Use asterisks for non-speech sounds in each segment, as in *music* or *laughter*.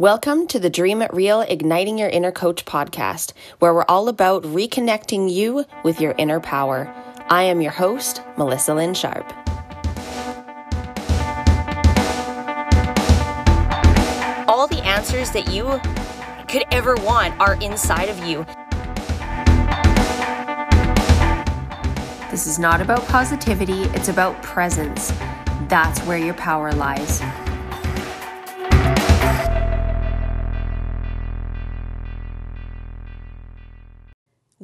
Welcome to the Dream It Real Igniting Your Inner Coach podcast, where we're all about reconnecting you with your inner power. I am your host, Melissa Lynn Sharp. All the answers that you could ever want are inside of you. This is not about positivity, it's about presence. That's where your power lies.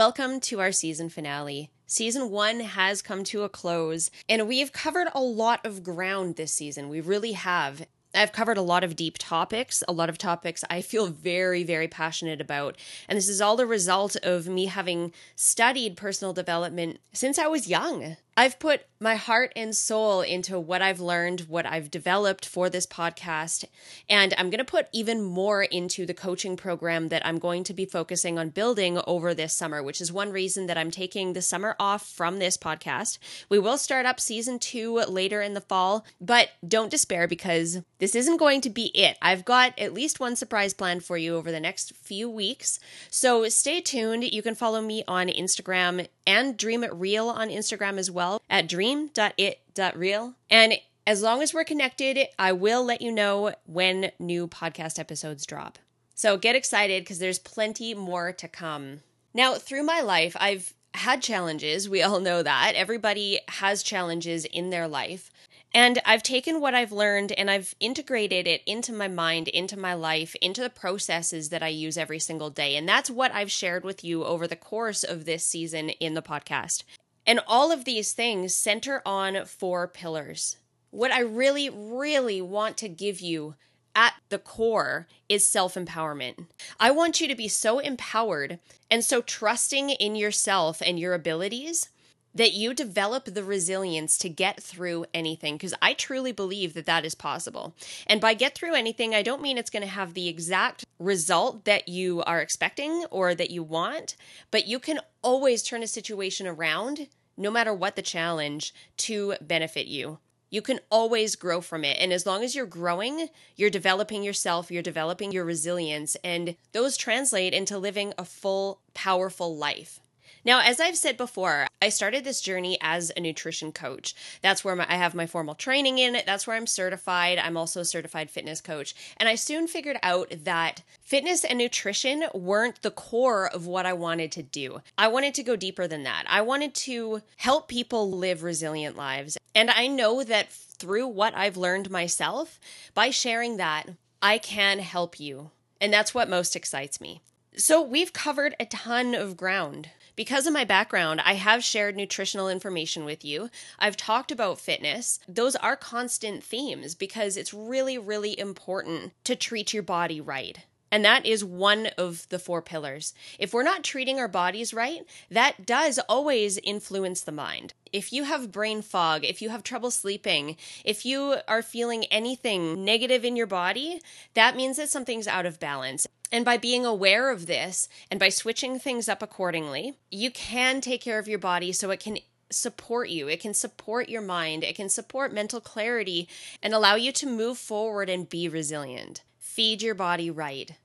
Welcome to our season finale. Season one has come to a close, and we've covered a lot of ground this season. We really have. I've covered a lot of deep topics, a lot of topics I feel very, very passionate about. And this is all the result of me having studied personal development since I was young. I've put my heart and soul into what I've learned, what I've developed for this podcast, and I'm going to put even more into the coaching program that I'm going to be focusing on building over this summer, which is one reason that I'm taking the summer off from this podcast. We will start up season two later in the fall, but don't despair because this isn't going to be it. I've got at least one surprise planned for you over the next few weeks, so stay tuned. You can follow me on Instagram and Dream It Real on Instagram as well at dream.it.real. And as long as we're connected, I will let you know when new podcast episodes drop. So get excited because there's plenty more to come. Now, through my life, I've had challenges. We all know that. Everybody has challenges in their life. And I've taken what I've learned and I've integrated it into my mind, into my life, into the processes that I use every single day. And that's what I've shared with you over the course of this season in the podcast. And all of these things center on four pillars. What I really, really want to give you at the core is self empowerment. I want you to be so empowered and so trusting in yourself and your abilities that you develop the resilience to get through anything because I truly believe that that is possible. And by get through anything, I don't mean it's going to have the exact result that you are expecting or that you want, but you can always turn a situation around, no matter what the challenge, to benefit you. You can always grow from it. And as long as you're growing, you're developing yourself, you're developing your resilience, and those translate into living a full, powerful life. Now, as I've said before, I started this journey as a nutrition coach. That's where my, I have my formal training in. it. That's where I'm certified. I'm also a certified fitness coach. And I soon figured out that fitness and nutrition weren't the core of what I wanted to do. I wanted to go deeper than that. I wanted to help people live resilient lives. And I know that through what I've learned myself, by sharing that, I can help you. And that's what most excites me. So, we've covered a ton of ground because of my background, I have shared nutritional information with you. I've talked about fitness. Those are constant themes because it's really, really important to treat your body right. And that is one of the four pillars. If we're not treating our bodies right, that does always influence the mind. If you have brain fog, if you have trouble sleeping, if you are feeling anything negative in your body, that means that something's out of balance. And by being aware of this and by switching things up accordingly, you can take care of your body so it can support you. It can support your mind. It can support mental clarity and allow you to move forward and be resilient. Feed your body right.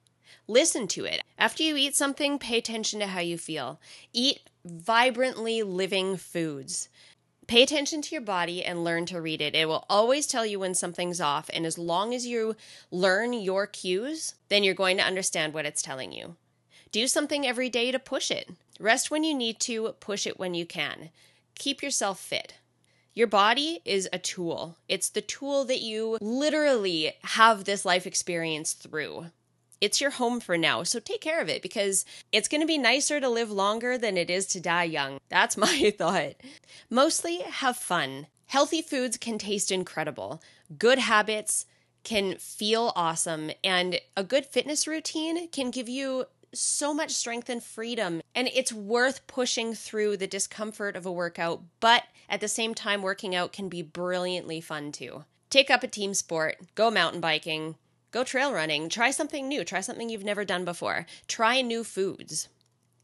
Listen to it. After you eat something, pay attention to how you feel. Eat vibrantly living foods. Pay attention to your body and learn to read it. It will always tell you when something's off. And as long as you learn your cues, then you're going to understand what it's telling you. Do something every day to push it. Rest when you need to, push it when you can. Keep yourself fit. Your body is a tool. It's the tool that you literally have this life experience through it's your home for now. So take care of it because it's going to be nicer to live longer than it is to die young. *laughs* That's my *laughs* thought. Mostly have fun. Healthy foods can taste incredible. Good habits can feel awesome. And a good fitness routine can give you so much strength and freedom. And it's worth pushing through the discomfort of a workout, but at the same time, working out can be brilliantly fun too. Take up a team sport, go mountain biking, Go trail running. Try something new. Try something you've never done before. Try new foods.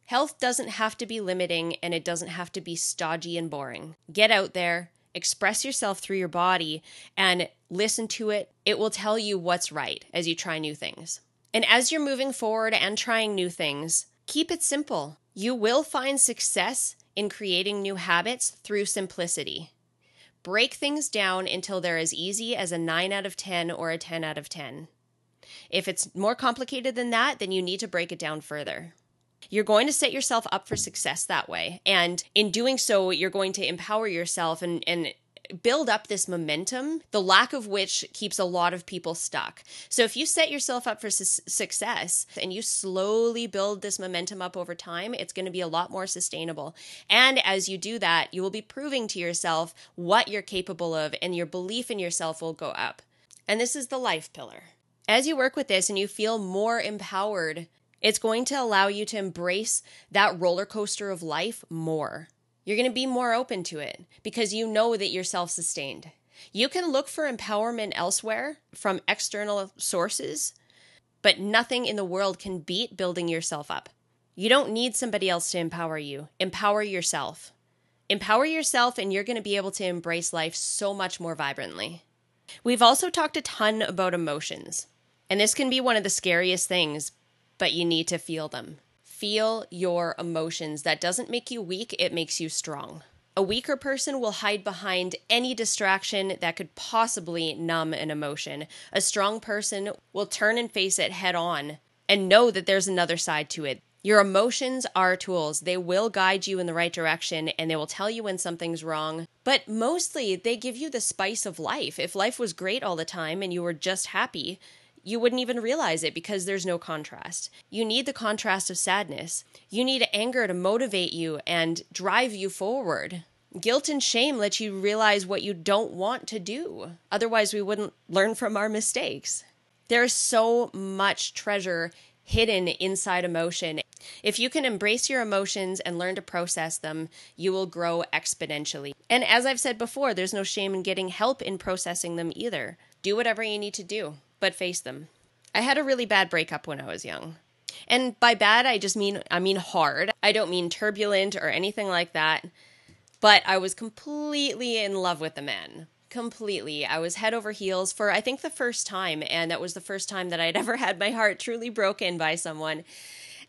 Health doesn't have to be limiting and it doesn't have to be stodgy and boring. Get out there, express yourself through your body, and listen to it. It will tell you what's right as you try new things. And as you're moving forward and trying new things, keep it simple. You will find success in creating new habits through simplicity. Break things down until they're as easy as a 9 out of 10 or a 10 out of 10. If it's more complicated than that, then you need to break it down further. You're going to set yourself up for success that way. And in doing so, you're going to empower yourself and, and build up this momentum, the lack of which keeps a lot of people stuck. So if you set yourself up for su- success and you slowly build this momentum up over time, it's going to be a lot more sustainable. And as you do that, you will be proving to yourself what you're capable of and your belief in yourself will go up. And this is the life pillar. As you work with this and you feel more empowered, it's going to allow you to embrace that roller coaster of life more. You're going to be more open to it because you know that you're self sustained. You can look for empowerment elsewhere from external sources, but nothing in the world can beat building yourself up. You don't need somebody else to empower you. Empower yourself. Empower yourself, and you're going to be able to embrace life so much more vibrantly. We've also talked a ton about emotions, and this can be one of the scariest things, but you need to feel them feel your emotions. That doesn't make you weak, it makes you strong. A weaker person will hide behind any distraction that could possibly numb an emotion. A strong person will turn and face it head on and know that there's another side to it. Your emotions are tools. They will guide you in the right direction and they will tell you when something's wrong. But mostly, they give you the spice of life. If life was great all the time and you were just happy, you wouldn't even realize it because there's no contrast. You need the contrast of sadness. You need anger to motivate you and drive you forward. Guilt and shame let you realize what you don't want to do. Otherwise, we wouldn't learn from our mistakes. There's so much treasure hidden inside emotion. If you can embrace your emotions and learn to process them, you will grow exponentially. And as I've said before, there's no shame in getting help in processing them either. Do whatever you need to do but face them. I had a really bad breakup when I was young. And by bad, I just mean I mean hard. I don't mean turbulent or anything like that. But I was completely in love with the man. Completely. I was head over heels for I think the first time and that was the first time that I'd *laughs* ever had my heart truly broken by someone.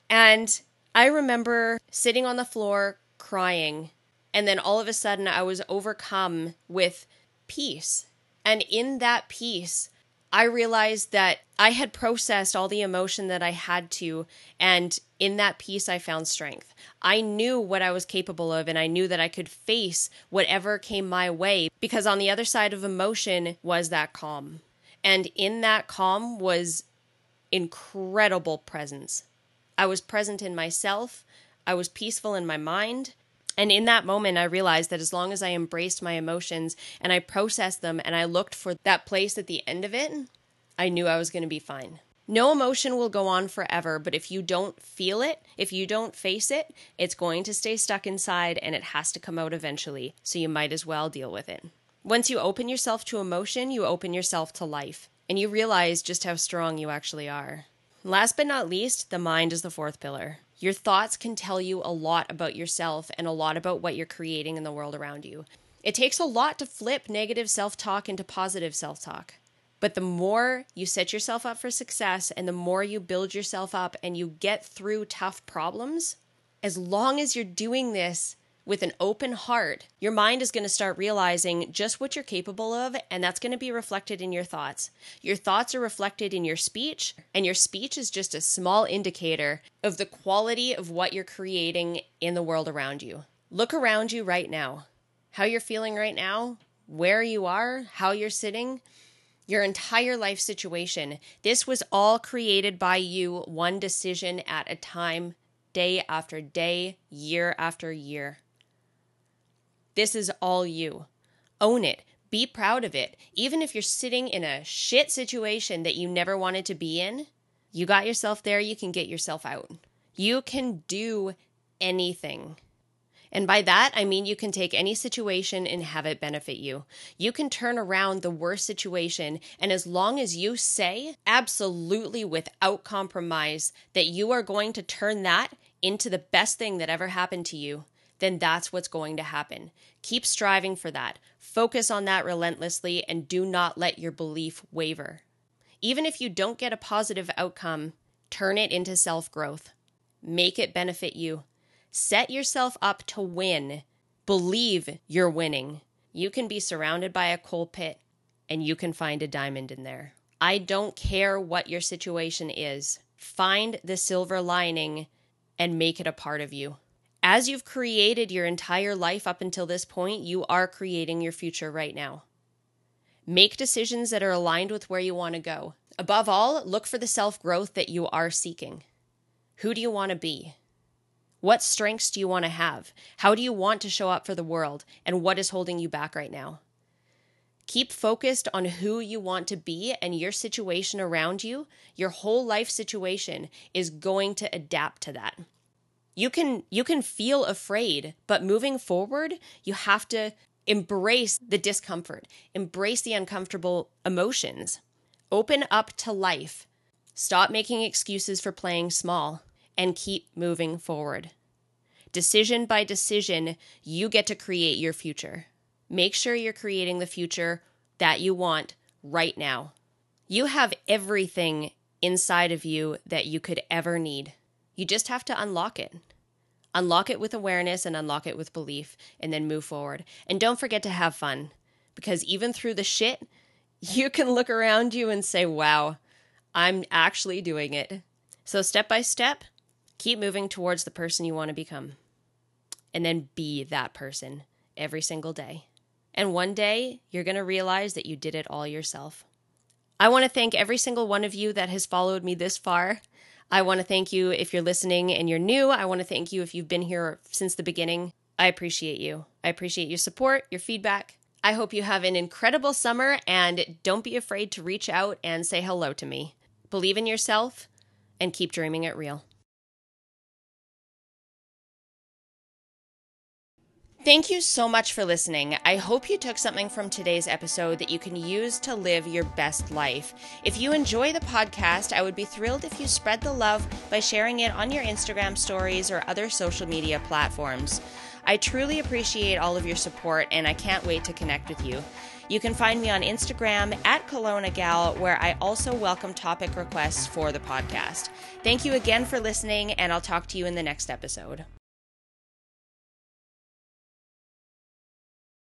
And I remember sitting on the floor crying and then all of a sudden I was overcome with peace. And in that peace, I realized that I had processed all the emotion that I had to. And in that peace, I found strength. I knew what I was capable of, and I knew that I could face whatever came my way because on the other side of emotion was that calm. And in that calm was incredible presence. I was present in myself, I was peaceful in my mind, and in that moment, I realized that as long as I embraced my emotions and I processed them and I looked for that place at the end of it, I knew I was going to be fine. No emotion will go on forever, but if you don't feel it, if you don't face it, it's going to stay stuck inside and it has to come out eventually. So you might as well deal with it. Once you open yourself to emotion, you open yourself to life and you realize just how strong you actually are. Last but not least, the mind is the fourth pillar. Your thoughts can tell you a lot about yourself and a lot about what you're creating in the world around you. It takes a lot to flip negative self talk into positive self talk. But the more you set yourself up for success and the more you build yourself up and you get through tough problems, as long as you're doing this with an open heart, your mind is going to start realizing just what you're capable of, and that's going to be reflected in your thoughts. Your thoughts are reflected in your speech, and your speech is just a small indicator of the quality of what you're creating in the world around you. Look around you right now. How you're feeling right now, where you are, how you're sitting, your entire life situation. This was all created by you, one decision at a time, day after day, year after year. This is all you. Own it. Be proud of it. Even if you're sitting in a shit situation that you never wanted to be in, you got yourself there, you can get yourself out. You can do anything. And by that, I mean you can take any situation and have it benefit you. You can turn around the worst situation. And as long as you say, absolutely without compromise, that you are going to turn that into the best thing that ever happened to you, then that's what's going to happen. Keep striving for that. Focus on that relentlessly and do not let your belief waver. Even if you don't get a positive outcome, turn it into self growth. Make it benefit you. Set yourself up to win. Believe you're winning. You can be surrounded by a coal pit and you can find a diamond in there. I don't care what your situation is. Find the silver lining and make it a part of you. As you've created your entire life up until this point, you are creating your future right now. Make decisions that are aligned with where you want to go. Above all, look for the self growth that you are seeking. Who do you want to be? What strengths do you want to have? How do you want to show up for the world? And what is holding you back right now? Keep focused on who you want to be and your situation around you. Your whole life situation is going to adapt to that. You can you can feel afraid, but moving forward, you have to embrace the discomfort, embrace the uncomfortable emotions. Open up to life. Stop making excuses for playing small and keep moving forward. Decision by decision, you get to create your future. Make sure you're creating the future that you want right now. You have everything inside of you that you could ever need. You just have to unlock it. Unlock it with awareness and unlock it with belief, and then move forward. And don't forget to have fun because even through the shit, *laughs* you can look around you and say, wow, I'm actually doing it. So, step by step, keep moving towards the person you want to become. And then be that person every single day. And one day, you're going to realize that you did it all yourself. I want to thank every single one of you that has followed me this far. I want to thank you if you're listening and you're new. I want to thank you if you've been here since the beginning. I appreciate you. I appreciate your support, your feedback. I hope you have an incredible summer and don't be afraid to reach out and say hello to me. Believe in yourself and keep dreaming it real. Thank you so much for listening. I hope you took something from today's episode that you can use to live your best life. If you enjoy the podcast, I would be thrilled if you spread the love by sharing it on your Instagram stories or other social media platforms. I truly appreciate all of your support and I can't wait to connect with you. You can find me on Instagram at Kelowna Gal, where I also welcome topic requests for the podcast. Thank you again for listening, and I'll talk to you in the next episode.